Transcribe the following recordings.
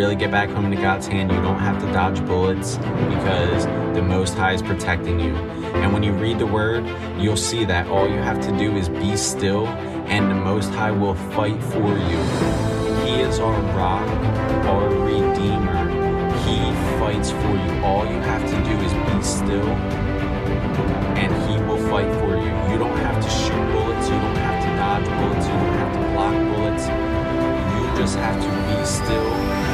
really get back home into God's hand, you don't have to dodge bullets because the Most High is protecting you. And when you read the word, you'll see that all you have to do is be still, and the Most High will fight for you. He is our rock, our Redeemer. He fights for you. All you have to do is be still, and He will fight for you. You don't have to shoot bullets, you don't have to dodge bullets, you don't have to block bullets. You just have to be still.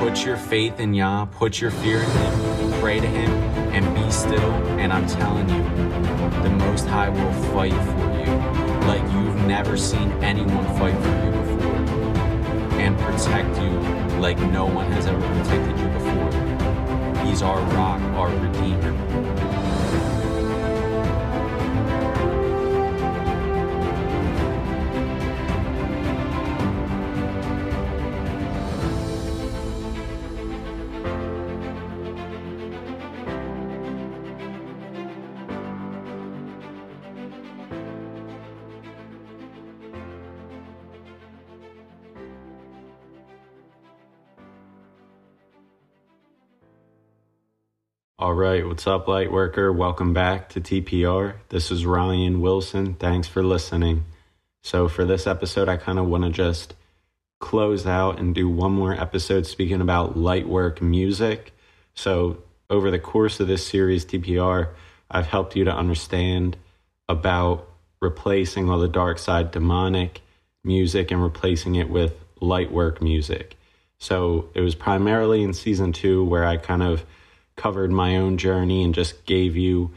Put your faith in Yah, put your fear in Him, pray to Him, and be still. And I'm telling you, the Most High will fight for you like you've never seen anyone fight for you before and protect you like no one has ever protected you before. He's our rock, our Redeemer. All right, what's up, Lightworker? Welcome back to TPR. This is Ryan Wilson. Thanks for listening. So, for this episode, I kind of want to just close out and do one more episode speaking about lightwork music. So, over the course of this series, TPR, I've helped you to understand about replacing all the dark side demonic music and replacing it with lightwork music. So, it was primarily in season two where I kind of covered my own journey and just gave you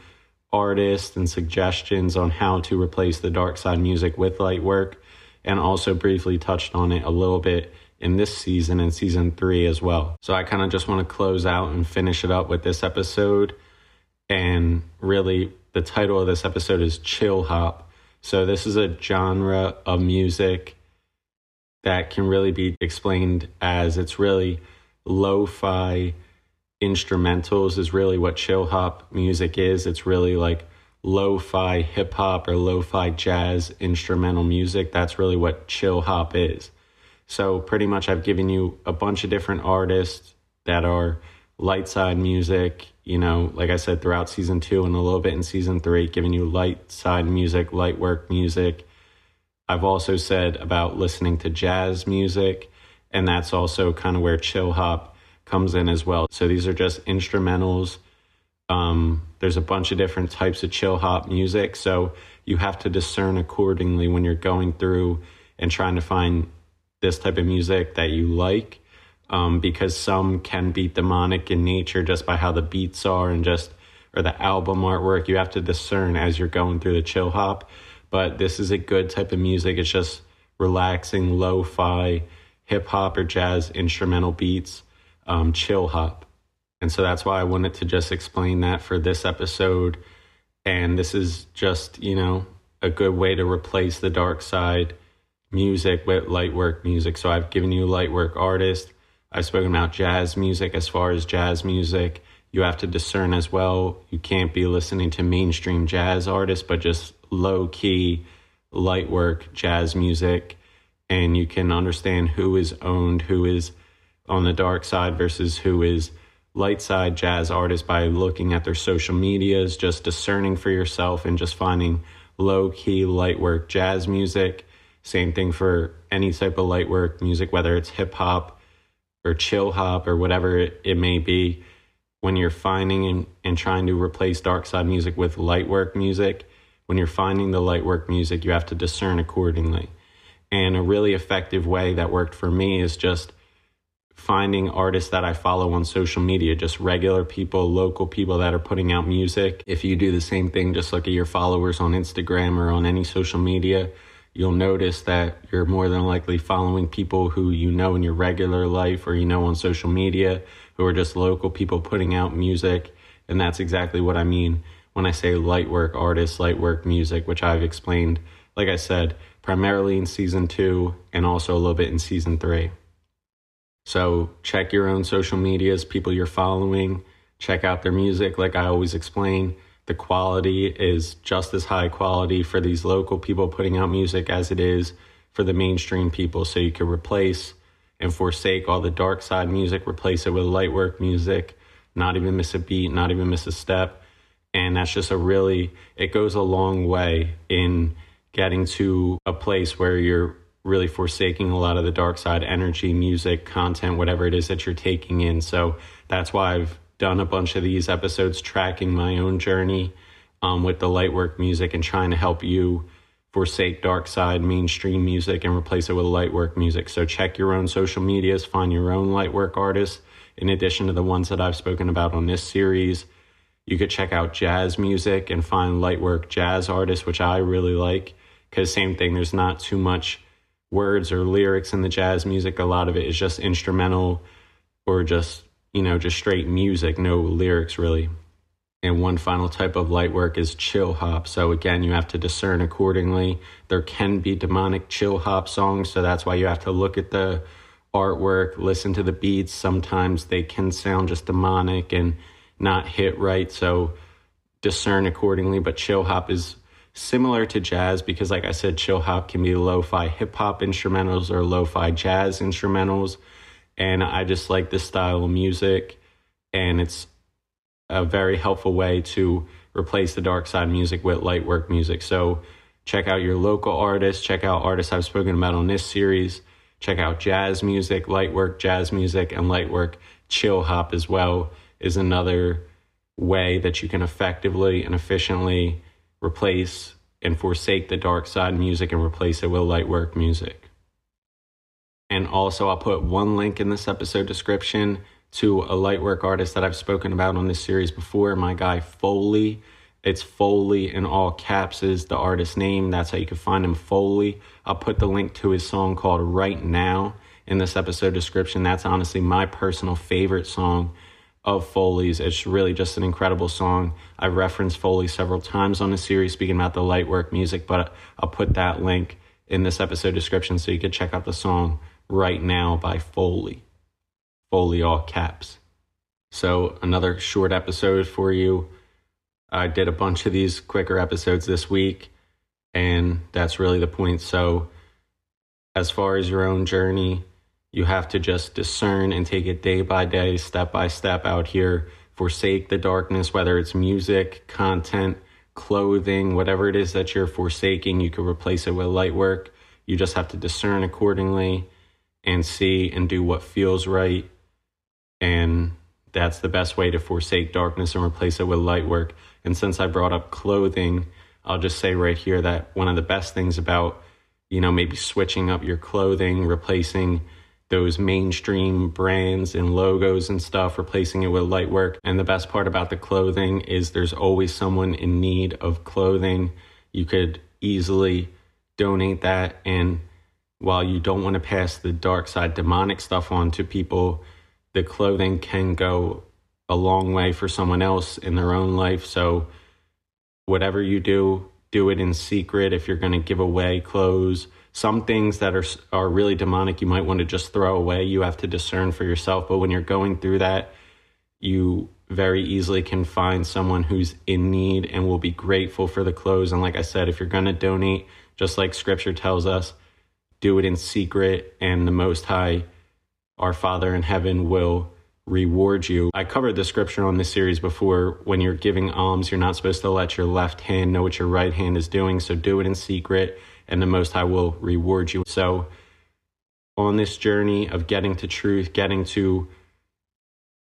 artists and suggestions on how to replace the dark side music with light work and also briefly touched on it a little bit in this season and season three as well. So I kind of just want to close out and finish it up with this episode. And really, the title of this episode is Chill Hop. So this is a genre of music that can really be explained as it's really lo fi instrumentals is really what chill hop music is. It's really like lo fi hip hop or lo fi jazz instrumental music. That's really what chill hop is. So, pretty much, I've given you a bunch of different artists that are light side music, you know, like I said, throughout season two and a little bit in season three, giving you light side music, light work music. I've also said about listening to jazz music, and that's also kind of where chill hop comes in as well. So these are just instrumentals. Um, there's a bunch of different types of chill hop music. So you have to discern accordingly when you're going through and trying to find this type of music that you like. Um, because some can be demonic in nature just by how the beats are and just or the album artwork. You have to discern as you're going through the chill hop. But this is a good type of music. It's just relaxing, lo fi, hip hop or jazz instrumental beats um, chill hop. And so that's why I wanted to just explain that for this episode. And this is just, you know, a good way to replace the dark side music with light work music. So I've given you light work artists. I've spoken about jazz music as far as jazz music. You have to discern as well. You can't be listening to mainstream jazz artists, but just low key light work jazz music. And you can understand who is owned, who is on the dark side versus who is light side jazz artist by looking at their social medias, just discerning for yourself and just finding low key light work jazz music. Same thing for any type of light work music, whether it's hip hop or chill hop or whatever it, it may be. When you're finding and, and trying to replace dark side music with light work music, when you're finding the light work music, you have to discern accordingly. And a really effective way that worked for me is just finding artists that I follow on social media, just regular people, local people that are putting out music. If you do the same thing, just look at your followers on Instagram or on any social media, you'll notice that you're more than likely following people who you know in your regular life or you know on social media who are just local people putting out music. And that's exactly what I mean when I say light work artists, light work music, which I've explained, like I said, primarily in season two and also a little bit in season three. So check your own social medias, people you're following, check out their music. Like I always explain, the quality is just as high quality for these local people putting out music as it is for the mainstream people. So you can replace and forsake all the dark side music, replace it with light work music, not even miss a beat, not even miss a step. And that's just a really, it goes a long way in getting to a place where you're really forsaking a lot of the dark side energy, music, content, whatever it is that you're taking in. So that's why I've done a bunch of these episodes tracking my own journey um, with the lightwork music and trying to help you forsake dark side mainstream music and replace it with lightwork music. So check your own social medias, find your own lightwork artists in addition to the ones that I've spoken about on this series. You could check out jazz music and find lightwork jazz artists, which I really like. Because, same thing, there's not too much words or lyrics in the jazz music. A lot of it is just instrumental or just, you know, just straight music, no lyrics really. And one final type of light work is chill hop. So again, you have to discern accordingly. There can be demonic chill hop songs, so that's why you have to look at the artwork, listen to the beats. Sometimes they can sound just demonic and not hit right, so discern accordingly. But chill hop is similar to jazz because, like I said, chill hop can be lo fi hip hop instrumentals or lo fi jazz instrumentals. And I just like this style of music, and it's a very helpful way to replace the dark side music with light work music. So check out your local artists, check out artists I've spoken about on this series, check out jazz music, light work jazz music, and light work chill hop as well is another way that you can effectively and efficiently replace and forsake the dark side music and replace it with light work music. And also, I'll put one link in this episode description to a light work artist that I've spoken about on this series before, my guy Foley. It's Foley in all caps is the artist name. That's how you can find him, Foley. I'll put the link to his song called Right Now in this episode description. That's honestly my personal favorite song of Foley's. It's really just an incredible song. I've referenced Foley several times on the series speaking about the lightwork music, but I'll put that link in this episode description so you can check out the song Right Now by Foley. Foley all caps. So, another short episode for you. I did a bunch of these quicker episodes this week, and that's really the point. So, as far as your own journey, you have to just discern and take it day by day, step by step out here. Forsake the darkness, whether it's music, content, clothing, whatever it is that you're forsaking, you can replace it with light work. You just have to discern accordingly and see and do what feels right and that's the best way to forsake darkness and replace it with light work. And since I brought up clothing, I'll just say right here that one of the best things about, you know, maybe switching up your clothing, replacing those mainstream brands and logos and stuff, replacing it with light work. And the best part about the clothing is there's always someone in need of clothing. You could easily donate that. And while you don't want to pass the dark side demonic stuff on to people, the clothing can go a long way for someone else in their own life. So, whatever you do, do it in secret. If you're going to give away clothes, some things that are are really demonic, you might want to just throw away. You have to discern for yourself. But when you're going through that, you very easily can find someone who's in need and will be grateful for the clothes. And like I said, if you're going to donate, just like Scripture tells us, do it in secret, and the Most High our Father in heaven will reward you. I covered the scripture on this series before. When you're giving alms, you're not supposed to let your left hand know what your right hand is doing. So do it in secret, and the Most High will reward you. So, on this journey of getting to truth, getting to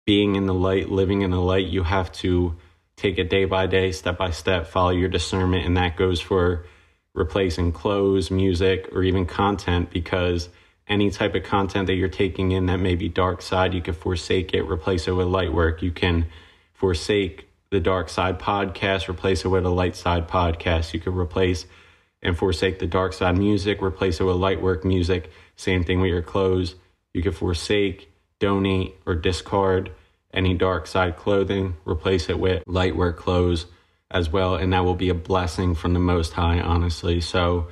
being in the light, living in the light, you have to take it day by day, step by step, follow your discernment. And that goes for replacing clothes, music, or even content because any type of content that you're taking in that may be dark side, you can forsake it, replace it with light work. You can forsake the dark side podcast, replace it with a light side podcast. You could replace and forsake the dark side music, replace it with light work music. Same thing with your clothes. You could forsake, donate, or discard any dark side clothing, replace it with light work clothes as well. And that will be a blessing from the Most High, honestly. So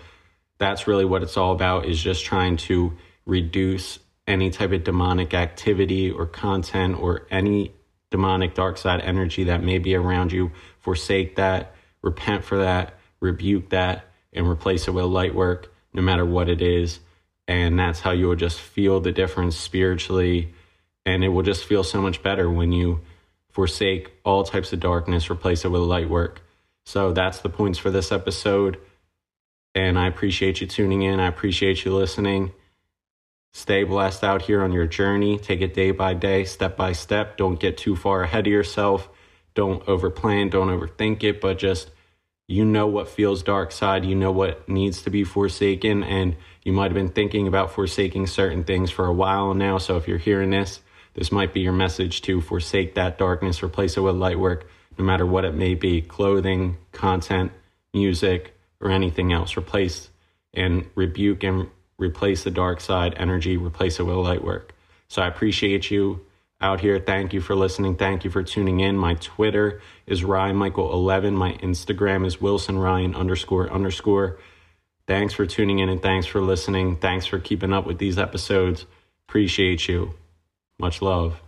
that's really what it's all about is just trying to reduce any type of demonic activity or content or any demonic dark side energy that may be around you. Forsake that, repent for that, rebuke that, and replace it with light work, no matter what it is. And that's how you will just feel the difference spiritually. And it will just feel so much better when you forsake all types of darkness, replace it with light work. So that's the points for this episode. And I appreciate you tuning in. I appreciate you listening. Stay blessed out here on your journey. Take it day by day, step by step. Don't get too far ahead of yourself. Don't overplan, don't overthink it, but just you know what feels dark side, you know what needs to be forsaken, and you might have been thinking about forsaking certain things for a while now. So if you're hearing this, this might be your message to forsake that darkness, replace it with light work, no matter what it may be clothing, content, music, or anything else. Replace and rebuke and replace the dark side energy, replace it with light work. So I appreciate you out here. Thank you for listening. Thank you for tuning in. My Twitter is Ryan Michael 11. My Instagram is Wilson Ryan underscore underscore. Thanks for tuning in and thanks for listening. Thanks for keeping up with these episodes. Appreciate you. Much love.